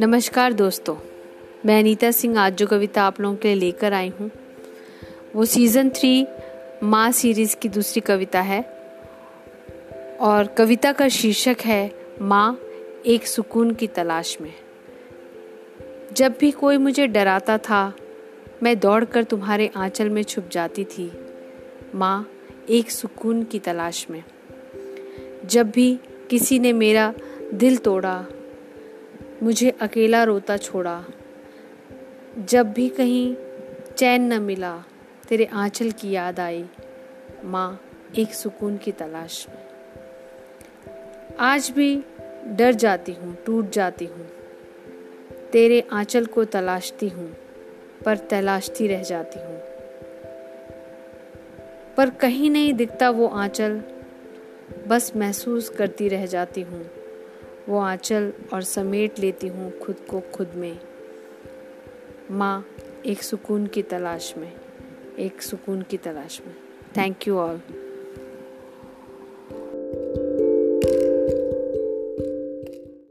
नमस्कार दोस्तों, मैं अनीता सिंह आज जो कविता आप लोगों के लिए लेकर आई हूँ, वो सीज़न थ्री माँ सीरीज़ की दूसरी कविता है और कविता का शीर्षक है माँ एक सुकून की तलाश में। जब भी कोई मुझे डराता था, मैं दौड़कर तुम्हारे आंचल में छुप जाती थी, माँ एक सुकून की तलाश में। जब भी किसी ने मेरा दिल तोड़ा, मुझे अकेला रोता छोड़ा। जब भी कहीं चैन न मिला, तेरे आंचल की याद आई, माँ एक सुकून की तलाश में। आज भी डर जाती हूँ, टूट जाती हूँ। तेरे आंचल को तलाशती हूँ, पर तलाशती रह जाती हूँ। पर कहीं नहीं दिखता वो आंचल बस महसूस करती रह जाती हूँ। वो आंचल और समेट लेती हूँ खुद को खुद में। माँ, एक सुकून की तलाश में, एक सुकून की तलाश में। Thank you all